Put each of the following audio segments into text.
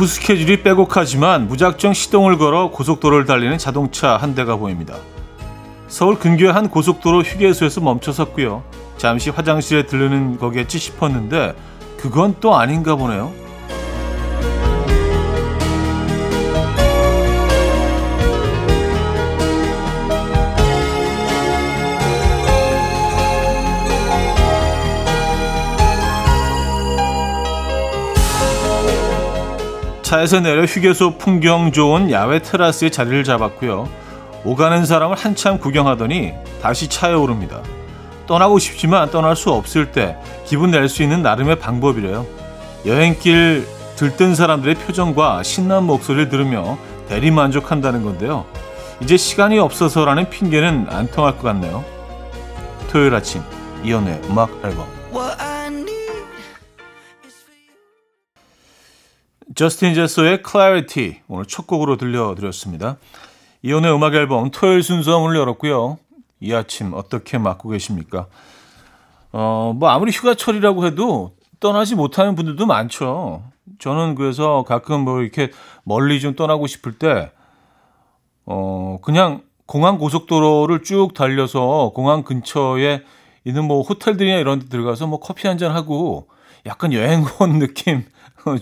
오후 스케줄이 빼곡하지만 무작정 시동을 걸어 고속도로를 달리는 자동차 한 대가 보입니다. 서울 근교의 한 고속도로 휴게소에서 멈춰 섰고요. 잠시 화장실에 들르는 거겠지 싶었는데 그건 또 아닌가 보네요. 차에서 내려 휴게소 풍경 좋은 야외 테라스에 자리를 잡았고요. 오가는 사람을 한참 구경하더니 다시 차에 오릅니다. 떠나고 싶지만 떠날 수 없을 때 기분 낼 수 있는 나름의 방법이래요. 여행길 들뜬 사람들의 표정과 신난 목소리를 들으며 대리 만족한다는 건데요. 이제 시간이 없어서라는 핑계는 안 통할 것 같네요. 토요일 아침 이연의 음악 앨범 저스틴 제소의 Clarity 오늘 첫 곡으로 들려드렸습니다. 이혼의 음악 앨범 토요일 순서 문을 열었고요. 이 아침 어떻게 맞고 계십니까? 어, 뭐 아무리 휴가철이라고 해도 떠나지 못하는 분들도 많죠. 저는 그래서 가끔 뭐 이렇게 멀리 좀 떠나고 싶을 때, 어, 그냥 공항 고속도로를 쭉 달려서 공항 근처에 있는 뭐 호텔들이나 이런 데 들어가서 뭐 커피 한 잔 하고 약간 여행 온 느낌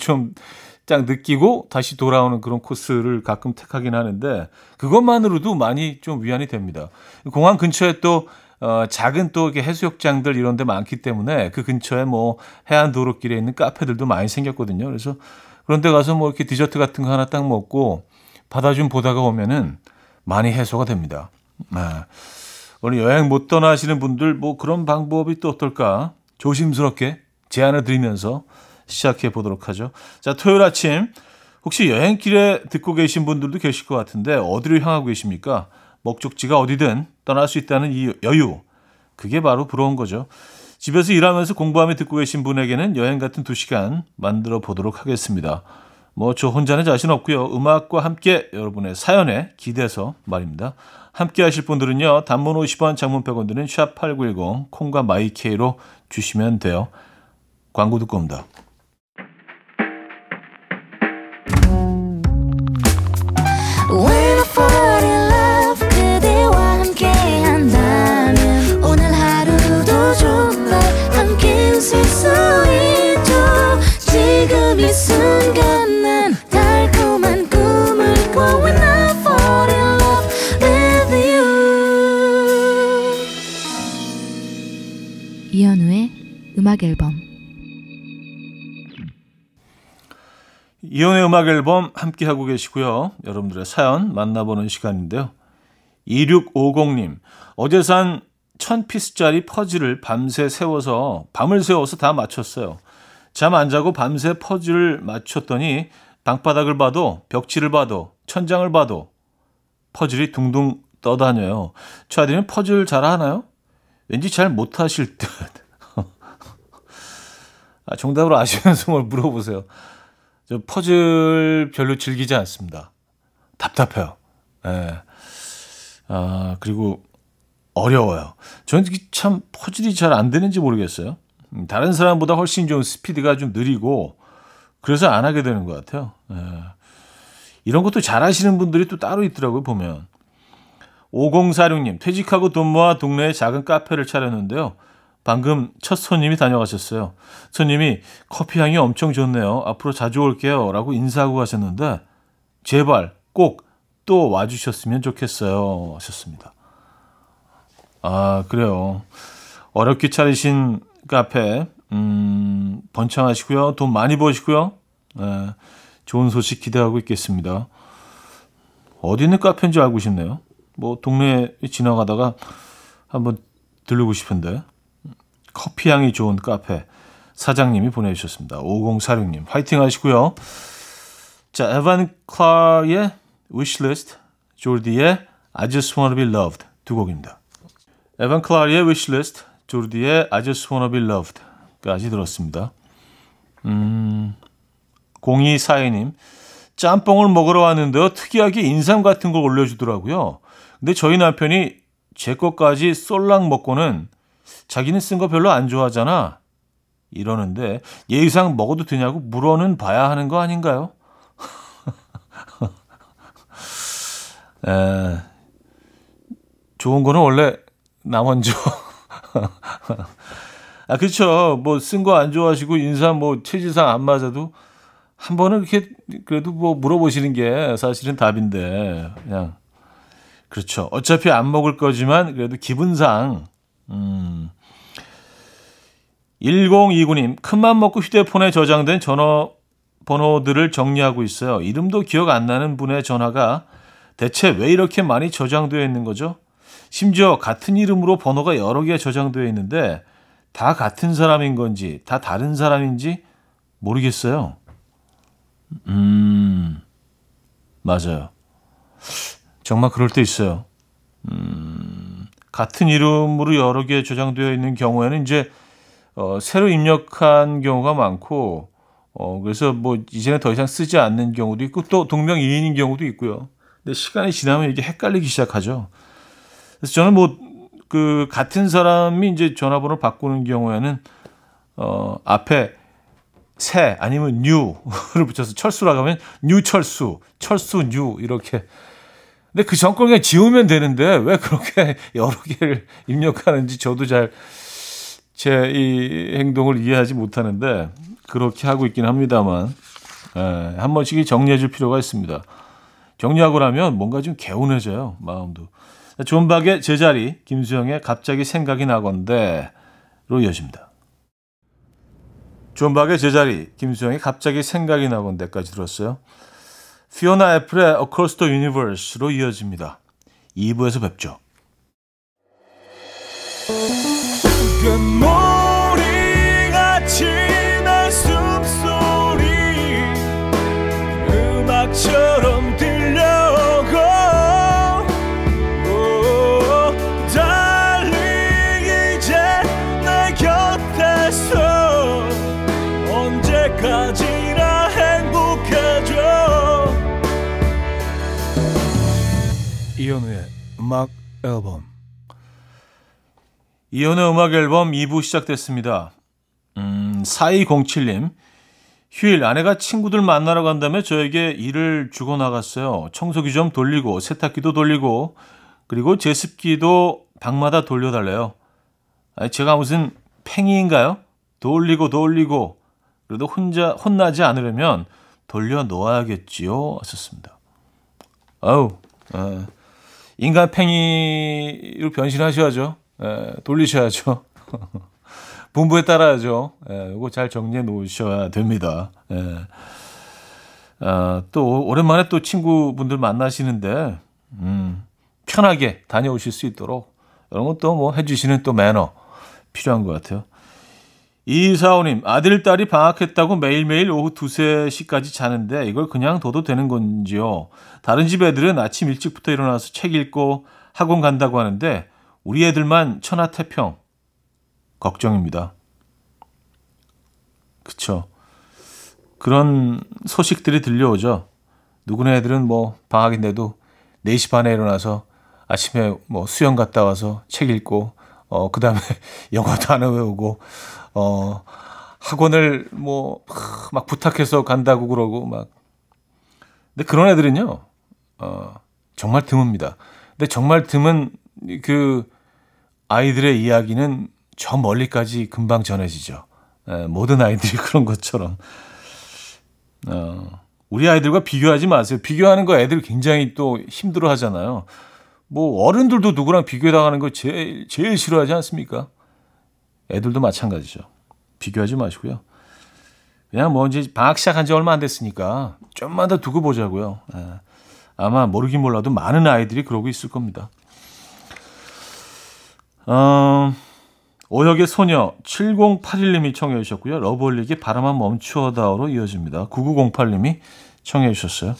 좀 딱 느끼고 다시 돌아오는 그런 코스를 가끔 택하긴 하는데 그것만으로도 많이 좀 위안이 됩니다. 공항 근처에 또 어, 작은 또 이렇게 해수욕장들 이런 데 많기 때문에 그 근처에 뭐 해안 도로길에 있는 카페들도 많이 생겼거든요. 그래서 그런 데 가서 뭐 이렇게 디저트 같은 거 하나 딱 먹고 바다 좀 보다가 오면은 많이 해소가 됩니다. 네. 오늘 여행 못 떠나시는 분들 뭐 그런 방법이 또 어떨까 조심스럽게 제안을 드리면서 시작해 보도록 하죠. 자, 토요일 아침 혹시 여행길에 듣고 계신 분들도 계실 것 같은데 어디를 향하고 계십니까? 목적지가 어디든 떠날 수 있다는 이 여유. 그게 바로 부러운 거죠. 집에서 일하면서 공부하며 듣고 계신 분에게는 여행 같은 두 시간 만들어 보도록 하겠습니다. 뭐 저 혼자는 자신 없고요. 음악과 함께 여러분의 사연에 기대서 말입니다. 함께 하실 분들은요. 단문 50원, 장문 100원 드는 샵8910 콩과 마이케이로 주시면 돼요. 광고 듣고 옵니다. 음악 앨범 이혼의 음악 앨범 함께 하고 계시고요. 여러분들의 사연 만나보는 시간인데요. 2650님, 어제 산 1000피스짜리 퍼즐을 밤새 세워서, 밤을 세워서 다 맞췄어요. 잠 안 자고 밤새 퍼즐을 맞췄더니 방바닥을 봐도, 벽지를 봐도, 천장을 봐도 퍼즐이 둥둥 떠다녀요. 저아들은 퍼즐 잘 하나요? 왠지 잘 못하실 듯. 아, 정답을 아시면서 뭘 물어보세요. 저 퍼즐 별로 즐기지 않습니다. 답답해요. 예. 아, 그리고 어려워요. 저는 참 퍼즐이 잘 안 되는지 모르겠어요. 음, 다른 사람보다 훨씬 좀 스피드가 좀 느리고 그래서 안 하게 되는 것 같아요. 예. 이런 것도 잘 하시는 분들이 또 따로 있더라고요, 보면. 5046님, 퇴직하고 돈 모아 동네에 작은 카페를 차렸는데요. 방금 첫 손님이 다녀가셨어요. 손님이 커피 향이 엄청 좋네요. 앞으로 자주 올게요. 라고 인사하고 가셨는데, 제발 꼭 또 와주셨으면 좋겠어요. 하셨습니다. 아, 그래요. 어렵게 차리신 카페, 음, 번창하시고요. 돈 많이 버시고요. 네, 좋은 소식 기대하고 있겠습니다. 어디 있는 카페인지 알고 싶네요. 뭐, 동네에 지나가다가 한번 들르고 싶은데. 커피 향이 좋은 카페 사장님이 보내주셨습니다. 5046님 화이팅 하시고요. 자, 에반 클라의 Wishlist, 조디의 I Just Wanna Be Loved 두 곡입니다. 에반 클라의 Wishlist, 조디의 I Just Wanna Be Loved까지 들었습니다. 음, 0242님 짬뽕을 먹으러 왔는데요. 특이하게 인삼 같은 걸 올려주더라고요. 근데 저희 남편이 제 것까지 쏠랑 먹고는 자기는 쓴 거 별로 안 좋아하잖아. 이러는데 예의상 먹어도 되냐고 물어는 봐야 하는 거 아닌가요? 에, 좋은 거는 원래 나 먼저. 아, 그렇죠. 뭐, 쓴 거 안 좋아하시고, 인사 뭐, 체질상 안 맞아도, 한 번은 이렇게, 그래도 뭐, 물어보시는 게 사실은 답인데, 그냥. 그렇죠. 어차피 안 먹을 거지만, 그래도 기분상, 음. 1029님, 큰맘 먹고 휴대폰에 저장된 전화 번호들을 정리하고 있어요. 이름도 기억 안 나는 분의 전화가 대체 왜 이렇게 많이 저장되어 있는 거죠? 심지어 같은 이름으로 번호가 여러 개 저장되어 있는데 다 같은 사람인 건지 다 다른 사람인지 모르겠어요. 음, 맞아요. 정말 그럴 때 있어요. 음, 같은 이름으로 여러 개 저장되어 있는 경우에는 이제 어, 새로 입력한 경우가 많고 어, 그래서 뭐 이제는 더 이상 쓰지 않는 경우도 있고 또 동명이인인 경우도 있고요. 근데 시간이 지나면 이게 헷갈리기 시작하죠. 그래서 저는 뭐 그 같은 사람이 이제 전화번호 바꾸는 경우에는 어 앞에 새 아니면 new를 붙여서 철수라고 하면 new철수, 철수 new 이렇게. 근데 그 전 건 그냥 지우면 되는데 왜 그렇게 여러 개를 입력하는지 저도 잘 제 이 행동을 이해하지 못하는데 그렇게 하고 있긴 합니다만 에, 한 번씩 정리해 줄 필요가 있습니다. 정리하고 나면 뭔가 좀 개운해져요 마음도. 존박의 제자리, 김수영의 갑자기 생각이 나건데로 이어집니다. 존박의 제자리, 김수영의 갑자기 생각이 나건데까지 들었어요. 피오나 애플의 Across the Universe로 이어집니다. 2부에서 뵙죠. 이현우의 음악 앨범 이현우의 음악 앨범 2부 시작됐습니다. 음, 4207님 휴일 아내가 친구들 만나러 간다며 저에게 일을 주고 나갔어요. 청소기 좀 돌리고 세탁기도 돌리고 그리고 제습기도 방마다 돌려달래요. 아니, 제가 무슨 팽이인가요? 돌리고 돌리고 그래도 혼자 혼나지 않으려면 돌려 놓아야겠지요. 하셨습니다. 아우 어, 인간 팽이로 변신하셔야죠. 에, 돌리셔야죠. 본부에 따라야죠. 예, 이거 잘 정리해 놓으셔야 됩니다. 예. 아, 또 오랜만에 또 친구분들 만나시는데 음, 편하게 다녀오실 수 있도록 이런 것도 뭐 해주시는 또 매너 필요한 것 같아요. 이사오님 아들 딸이 방학했다고 매일매일 오후 2, 3시까지 자는데 이걸 그냥 둬도 되는 건지요. 다른 집 애들은 아침 일찍부터 일어나서 책 읽고 학원 간다고 하는데 우리 애들만 천하태평 걱정입니다. 그쵸. 그런 소식들이 들려오죠. 누구네 애들은 뭐 방학인데도 4시 반에 일어나서 아침에 뭐 수영 갔다 와서 책 읽고 어 그 다음에 영어 단어 외우고 어 학원을 뭐 막 부탁해서 간다고 그러고 막 근데 그런 애들은요. 어 정말 드뭅니다. 근데 정말 드문 그 아이들의 이야기는 저 멀리까지 금방 전해지죠. 에, 모든 아이들이 그런 것처럼. 어, 우리 아이들과 비교하지 마세요. 비교하는 거 애들 굉장히 또 힘들어 하잖아요. 뭐 어른들도 누구랑 비교해 나가는 거 제일, 제일 싫어하지 않습니까? 애들도 마찬가지죠. 비교하지 마시고요. 그냥 뭐 이제 방학 시작한 지 얼마 안 됐으니까 좀만 더 두고 보자고요. 에, 아마 모르긴 몰라도 많은 아이들이 그러고 있을 겁니다. 어, 오혁의 소녀 7081님이 청해 주셨고요. 러블릭의 바람만 멈추어다오로 이어집니다. 9908님이 청해 주셨어요.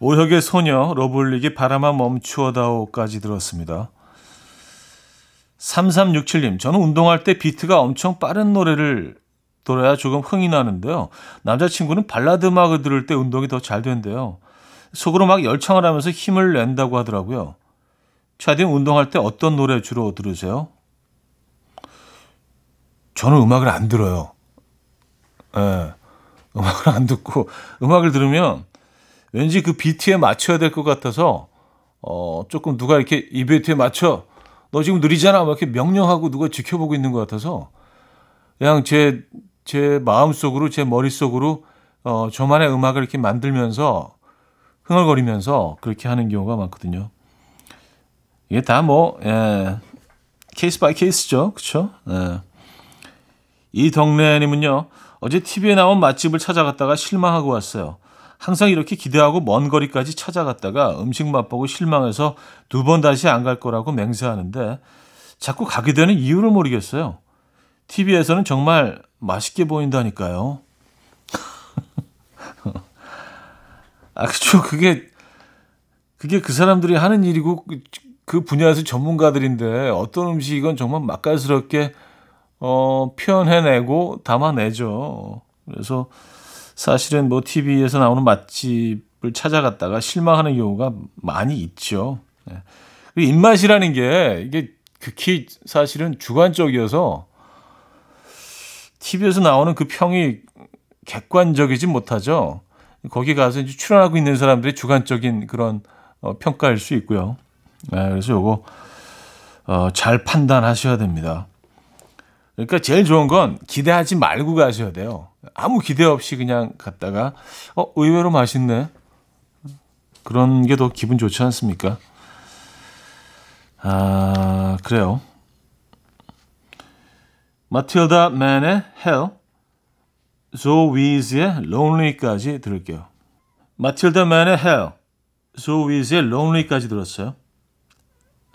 오혁의 소녀 러브홀릭의 바람아 멈추어다오까지 들었습니다. 3367님, 저는 운동할 때 비트가 엄청 빠른 노래를 들어야 조금 흥이 나는데요. 남자친구는 발라드 음악을 들을 때 운동이 더 잘 된대요. 속으로 막 열창을 하면서 힘을 낸다고 하더라고요. 차디는 운동할 때 어떤 노래 주로 들으세요? 저는 음악을 안 들어요. 예. 네, 음악을 안 듣고 음악을 들으면 왠지 그 비트에 맞춰야 될 것 같아서 어 조금 누가 이렇게 이 비트에 맞춰 너 지금 느리잖아 막 이렇게 명령하고 누가 지켜보고 있는 것 같아서 그냥 제 제 마음 속으로 제 머릿 속으로 어 저만의 음악을 이렇게 만들면서 흥얼거리면서 그렇게 하는 경우가 많거든요. 이게 다 뭐, 예, case by case죠. 그쵸? 예. 이 덕래님은요, 어제 TV에 나온 맛집을 찾아갔다가 실망하고 왔어요. 항상 이렇게 기대하고 먼 거리까지 찾아갔다가 음식 맛보고 실망해서 두 번 다시 안 갈 거라고 맹세하는데 자꾸 가게 되는 이유를 모르겠어요. TV에서는 정말 맛있게 보인다니까요. 아, 그쵸. 그게, 그게 그 사람들이 하는 일이고 그, 그 분야에서 전문가들인데 어떤 음식은 정말 맛깔스럽게 어, 표현해내고 담아내죠. 그래서 사실은 뭐 TV에서 나오는 맛집을 찾아갔다가 실망하는 경우가 많이 있죠. 네. 그리고 입맛이라는 게 이게 극히 사실은 주관적이어서 TV에서 나오는 그 평이 객관적이지 못하죠. 거기 가서 이제 출연하고 있는 사람들의 주관적인 그런 어, 평가일 수 있고요. 네, 그래서 요거 어, 잘 판단하셔야 됩니다. 그러니까 제일 좋은 건 기대하지 말고 가셔야 돼요. 아무 기대 없이 그냥 갔다가 어 의외로 맛있네. 그런 게 더 기분 좋지 않습니까? 아 그래요. 마틸다 맨의 Hell, 조위즈의 Lonely까지 들을게요. 마틸다 맨의 Hell, 조위즈의 Lonely까지 들었어요.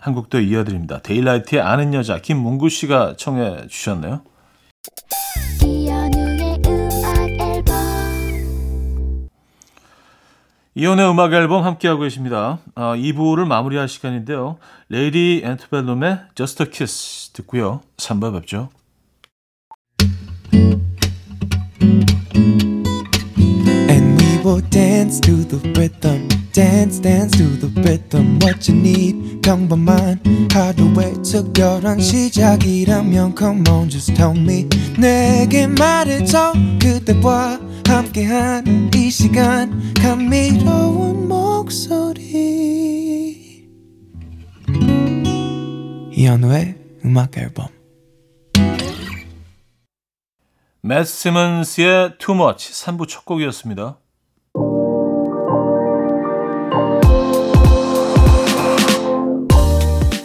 한 곡 더 이어드립니다. 데일라이트의 아는 여자 김문구 씨가 청해 주셨네요. 이현우의 음악 앨범 이현우의 음악 앨범 함께하고 계십니다. 아, 2부를 마무리할 시간인데요. 레이디 앤트벨룸의 Just a Kiss 듣고요. 3부 뵙죠. And we will dance to the rhythm. Dance, dance to the rhythm. What you need, 평범한 하루의 특별한 시작이라면 Come on, just tell me. 내게 말해줘. 그대와 함께한 이 시간. 감미로운 목소리. 이현우의 음악 앨범. 맷 시먼스의 Too Much 3부 첫 곡이었습니다.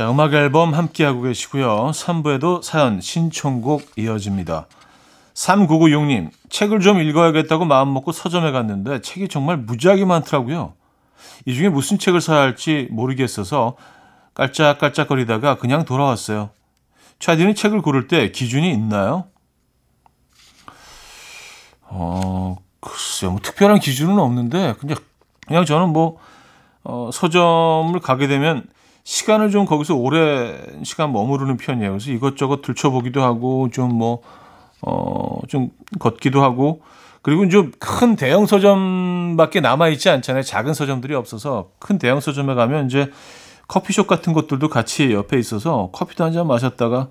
자, 음악 앨범 함께하고 계시고요. 3부에도 사연 신청곡 이어집니다. 3996님, 책을 좀 읽어야겠다고 마음먹고 서점에 갔는데 책이 정말 무지하게 많더라고요. 이 중에 무슨 책을 사야 할지 모르겠어서 깔짝깔짝거리다가 그냥 돌아왔어요. 차디는 책을 고를 때 기준이 있나요? 어, 글쎄요. 뭐 특별한 기준은 없는데 그냥 그냥 저는 뭐 어, 서점을 가게 되면 시간을 좀 거기서 오래 시간 머무르는 편이에요. 그래서 이것저것 들춰보기도 하고 좀 뭐 어, 좀 걷기도 하고 그리고 좀 큰 대형 서점밖에 남아 있지 않잖아요. 작은 서점들이 없어서 큰 대형 서점에 가면 이제 커피숍 같은 것들도 같이 옆에 있어서 커피도 한 잔 마셨다가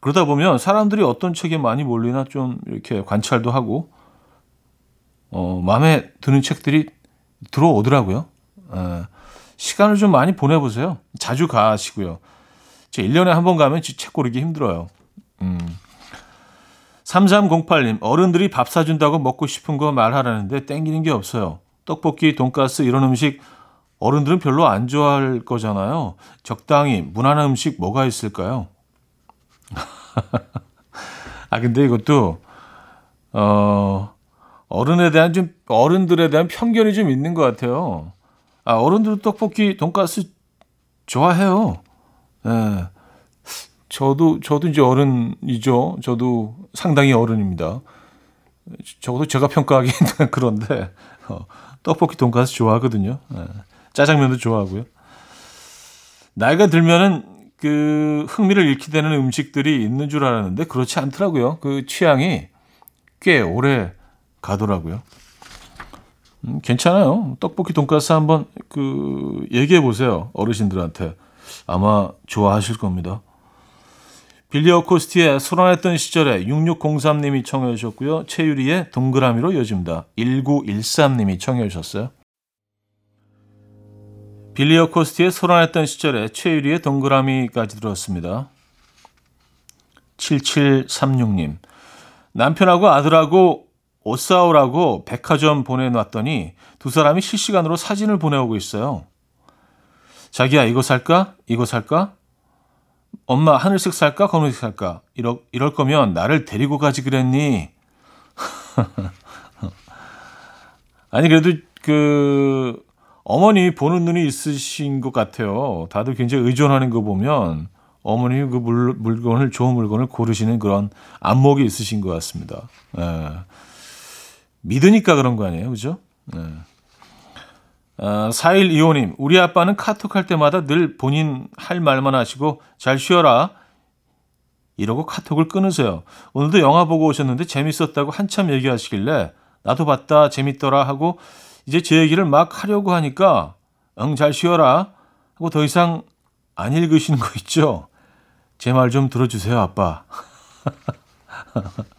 그러다 보면 사람들이 어떤 책에 많이 몰리나 좀 이렇게 관찰도 하고 어, 마음에 드는 책들이 들어오더라고요. 에, 시간을 좀 많이 보내보세요. 자주 가시고요. 제 1년에 한 번 가면 책 고르기 힘들어요. 음. 3308님, 어른들이 밥 사준다고 먹고 싶은 거 말하라는데 땡기는 게 없어요. 떡볶이, 돈가스 이런 음식 어른들은 별로 안 좋아할 거잖아요. 적당히 무난한 음식 뭐가 있을까요? 아 근데 이것도 어 어른에 대한 좀 어른들에 대한 편견이 좀 있는 것 같아요. 아 어른들도 떡볶이, 돈가스 좋아해요. 예. 저도 저도 이제 어른이죠. 저도 상당히 어른입니다. 적어도 제가 평가하기에는 그런데 어, 떡볶이, 돈가스 좋아하거든요. 예. 짜장면도 좋아하고요. 나이가 들면은 그 흥미를 잃게 되는 음식들이 있는 줄 알았는데 그렇지 않더라고요. 그 취향이 꽤 오래 가더라고요. 음, 괜찮아요. 떡볶이 돈가스 한번 그 얘기해 보세요. 어르신들한테 아마 좋아하실 겁니다. 빌리 어코스티의 소란했던 시절에 6603님이 청해 주셨고요. 최유리의 동그라미로 이어집니다. 1913님이 청해 주셨어요. 빌리 어코스티의 소란했던 시절에 최유리의 동그라미까지 들었습니다. 7736님. 남편하고 아들하고 옷 사오라고 백화점 보내놨더니 두 사람이 실시간으로 사진을 보내오고 있어요. 자기야 이거 살까? 이거 살까? 엄마 하늘색 살까? 검은색 살까? 이럴, 이럴 거면 나를 데리고 가지 그랬니? 아니 그래도 그 어머니 보는 눈이 있으신 것 같아요. 다들 굉장히 의존하는 거 보면 어머니 그 물, 물건을 좋은 물건을 고르시는 그런 안목이 있으신 것 같습니다. 예. 믿으니까 그런 거 아니에요, 그죠? 예. 아, 4125님, 우리 아빠는 카톡 할 때마다 늘 본인 할 말만 하시고 잘 쉬어라. 이러고 카톡을 끊으세요. 오늘도 영화 보고 오셨는데 재밌었다고 한참 얘기하시길래 나도 봤다 재밌더라 하고 이제 제 얘기를 막 하려고 하니까 응 잘 쉬어라 하고 더 이상 안 읽으시는 거 있죠? 제 말 좀 들어주세요 아빠.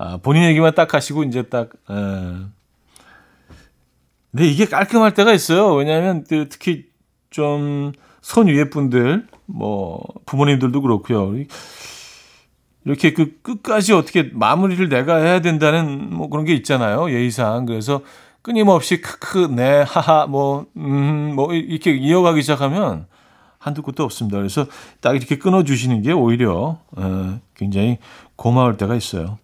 아, 본인 얘기만 딱 하시고 이제 딱 에. 근데 이게 깔끔할 때가 있어요. 왜냐하면 그 특히 좀 손 위에 분들, 뭐 부모님들도 그렇고요. 이렇게 그 끝까지 어떻게 마무리를 내가 해야 된다는 뭐 그런 게 있잖아요. 예의상. 그래서 끊임없이 크크, 네, 하하, 뭐, 음, 뭐 이렇게 이어가기 시작하면 한도 끝도 없습니다. 그래서 딱 이렇게 끊어주시는 게 오히려 어, 굉장히 고마울 때가 있어요.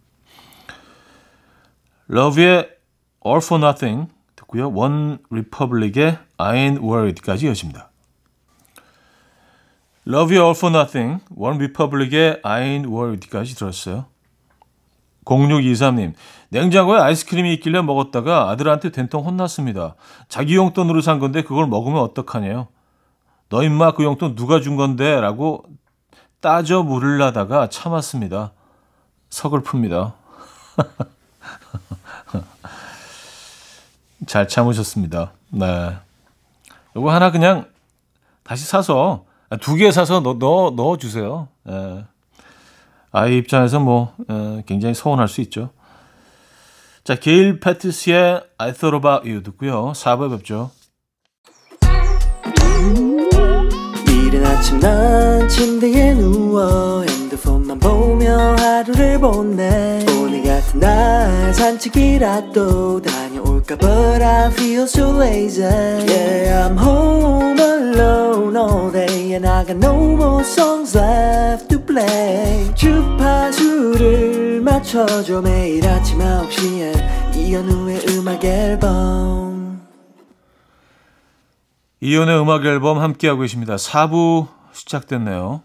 Lauv의 All for Nothing 듣고요. 원 리퍼블릭의 I ain't worried까지 이어집니다. Lauv의 All for Nothing, 원 리퍼블릭의 I ain't worried까지 들었어요. 0623님, 냉장고에 아이스크림이 있길래 먹었다가 아들한테 된통 혼났습니다. 자기 용돈으로 산 건데 그걸 먹으면 어떡하냐요? 너 임마 그 용돈 누가 준 건데? 라고 따져 물으려다가 참았습니다. 서글픕니다. 잘 참으셨습니다. 네. 요거 하나 그냥 다시 사서 두 개 사서 넣, 넣어, 넣어 주세요. 예. 아이 입장에서 뭐 예, 굉장히 서운할 수 있죠. 자, 게일 패티스의 I Thought About You 듣고요. 4부에 뵙죠. 이른 아침 난 침대에 누워 핸드폰만 보며 하루를 보내 오늘 같은 날 산책이라도 다 녀올까 But I feel so lazy Yeah I'm home alone all day And I got no more songs left to play 주파수를 맞춰줘 매일 아침 9시에 이현우의 음악 앨범 이연의 음악 앨범 함께하고 계십니다. 4부 시작됐네요.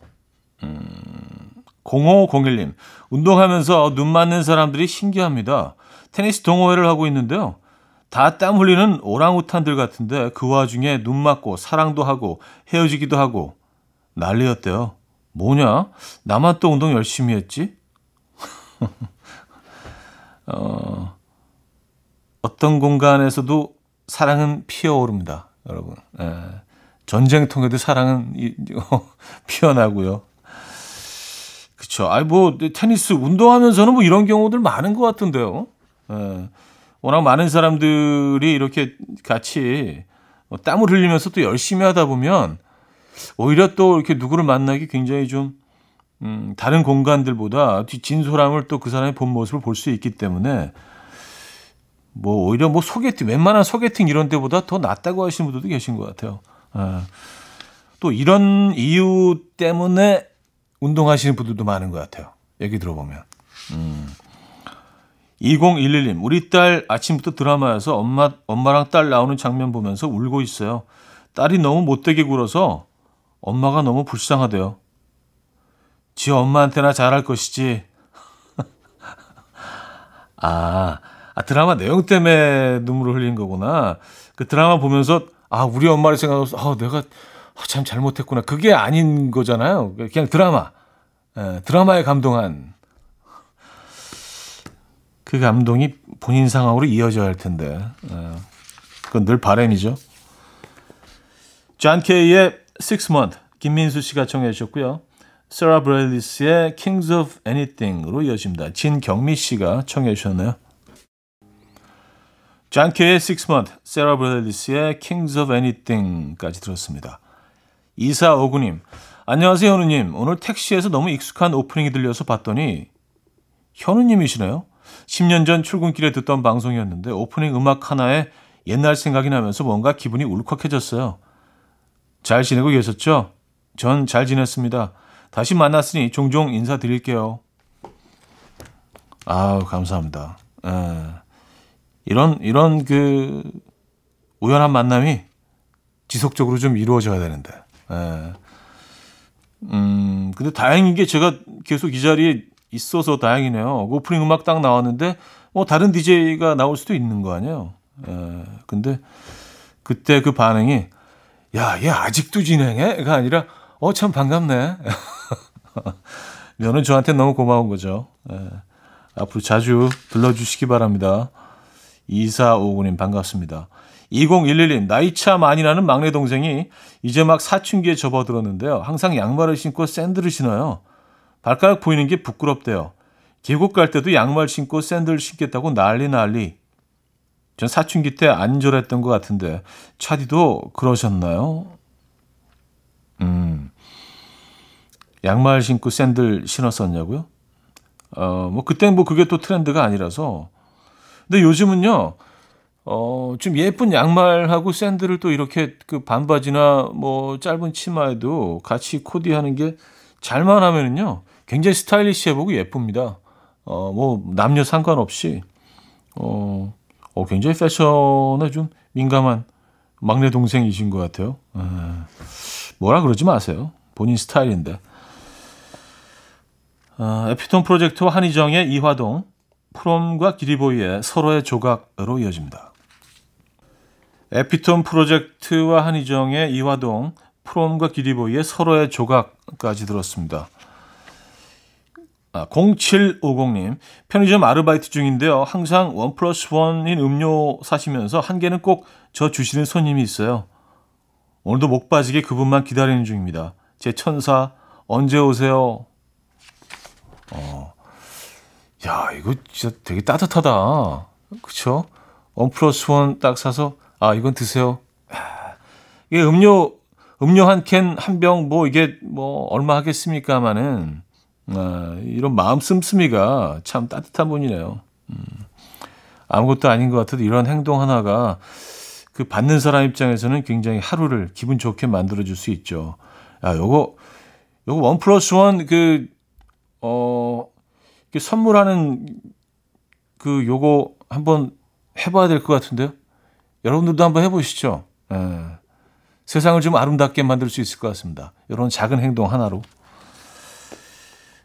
음, 0501님, 운동하면서 눈 맞는 사람들이 신기합니다. 테니스 동호회를 하고 있는데요. 다 땀 흘리는 오랑우탄들 같은데 그 와중에 눈 맞고 사랑도 하고 헤어지기도 하고 난리였대요. 뭐냐? 나만 또 운동 열심히 했지? 어, 어떤 공간에서도 사랑은 피어오릅니다, 여러분. 예. 전쟁통에도 사랑은 피어나고요. 그쵸. 아니, 뭐, 테니스 운동하면서는 뭐 이런 경우들 많은 것 같은데요. 예. 워낙 많은 사람들이 이렇게 같이 뭐 땀을 흘리면서 또 열심히 하다 보면 오히려 또 이렇게 누구를 만나기 굉장히 좀, 음, 다른 공간들보다 진솔함을 또 그 사람의 본 모습을 볼 수 있기 때문에 뭐 오히려 뭐 소개팅, 웬만한 소개팅 이런 데보다 더 낫다고 하시는 분들도 계신 것 같아요. 아, 또 이런 이유 때문에 운동하시는 분들도 많은 것 같아요. 얘기 들어보면. 음. 2011님, 우리 딸 아침부터 드라마에서 엄마, 엄마랑 딸 나오는 장면 보면서 울고 있어요. 딸이 너무 못되게 굴어서 엄마가 너무 불쌍하대요. 지 엄마한테나 잘할 것이지. 아, 아, 드라마 내용 때문에 눈물을 흘린 거구나. 그 드라마 보면서, 아, 우리 엄마를 생각해서, 아, 내가 아, 참 잘못했구나. 그게 아닌 거잖아요. 그냥 드라마. 에, 드라마에 감동한. 그 감동이 본인 상황으로 이어져야 할 텐데. 에, 그건 늘 바람이죠. 존 케이의 Six Months, 김민수 씨가 청해 주셨고요. 세라 브레일리스의 King of Anything으로 이어집니다. 진경미 씨가 청해 주셨네요. 존 케이의 Six Months, 세라 브레일리스의 King of Anything까지 들었습니다. 이사오구님, 안녕하세요 현우님. 오늘 택시에서 너무 익숙한 오프닝이 들려서 봤더니 현우님이시네요. 10년 전 출근길에 듣던 방송이었는데 오프닝 음악 하나에 옛날 생각이 나면서 뭔가 기분이 울컥해졌어요. 잘 지내고 계셨죠? 전 잘 지냈습니다. 다시 만났으니 종종 인사드릴게요. 아우, 감사합니다. 에, 이런, 이런 그, 우연한 만남이 지속적으로 좀 이루어져야 되는데. 에. 음, 근데 다행인 게 제가 계속 이 자리에 있어서 다행이네요. 오프닝 음악 딱 나왔는데, 뭐, 다른 DJ가 나올 수도 있는 거 아니에요. 에, 근데, 그때 그 반응이, 야, 얘 아직도 진행해? 가 아니라, 어, 참 반갑네. 면은 저한테 너무 고마운 거죠. 에, 앞으로 자주 불러주시기 바랍니다. 2459님 반갑습니다. 2011님, 나이차 많이 나는 막내 동생이 이제 막 사춘기에 접어들었는데요. 항상 양말을 신고 샌들을 신어요. 발가락 보이는 게 부끄럽대요. 계곡 갈 때도 양말 신고 샌들 신겠다고 난리 난리. 전 사춘기 때 안절했던 것 같은데 차디도 그러셨나요? 음, 양말 신고 샌들 신었었냐고요? 어, 뭐 그때 뭐 그게 또 트렌드가 아니라서. 근데 요즘은요. 어, 좀 예쁜 양말하고 샌들을 또 이렇게 그 반바지나 뭐 짧은 치마에도 같이 코디하는 게 잘만 하면은요. 굉장히 스타일리시해 보고 예쁩니다. 어, 뭐 남녀 상관없이 어, 어 굉장히 패션에 좀 민감한 막내 동생이신 것 같아요. 에, 뭐라 그러지 마세요. 본인 스타일인데. 어, 에피톤 프로젝트와 한희정의 이화동, 프롬과 기리보이의 서로의 조각으로 이어집니다. 에피톤 프로젝트와 한희정의 이화동, 프롬과 기리보이의 서로의 조각까지 들었습니다. 아, 0750님, 편의점 아르바이트 중인데요. 항상 원 플러스 원인 음료 사시면서 한 개는 꼭 저 주시는 손님이 있어요. 오늘도 목 빠지게 그분만 기다리는 중입니다. 제 천사, 언제 오세요? 어, 야, 이거 진짜 되게 따뜻하다. 그쵸? 원 플러스 원 딱 사서, 아, 이건 드세요. 아, 이게 음료, 음료 한 캔, 한 병, 뭐, 이게 뭐, 얼마 하겠습니까마는, 아, 이런 마음 씀씀이가 참 따뜻한 분이네요. 음, 아무것도 아닌 것 같아도 이런 행동 하나가 그 받는 사람 입장에서는 굉장히 하루를 기분 좋게 만들어줄 수 있죠. 야, 요거, 요거 원 플러스 원 그, 어, 그 선물하는 그 요거 한번 해봐야 될 것 같은데요. 여러분들도 한번 해보시죠. 예. 세상을 좀 아름답게 만들 수 있을 것 같습니다. 이런 작은 행동 하나로.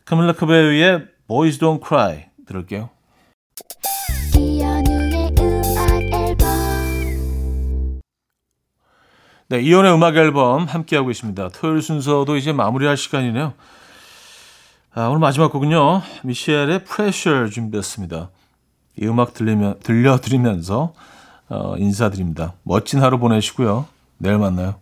카밀라 카베의 Boys Don't Cry 들을게요. 네, 이연의 음악 앨범 함께하고 있습니다. 토요일 순서도 이제 마무리할 시간이네요. 아, 오늘 마지막 곡은요. 미셸의 Pressure 준비했습니다. 이 음악 들리면, 들려드리면서 어, 인사드립니다. 멋진 하루 보내시고요. 내일 만나요.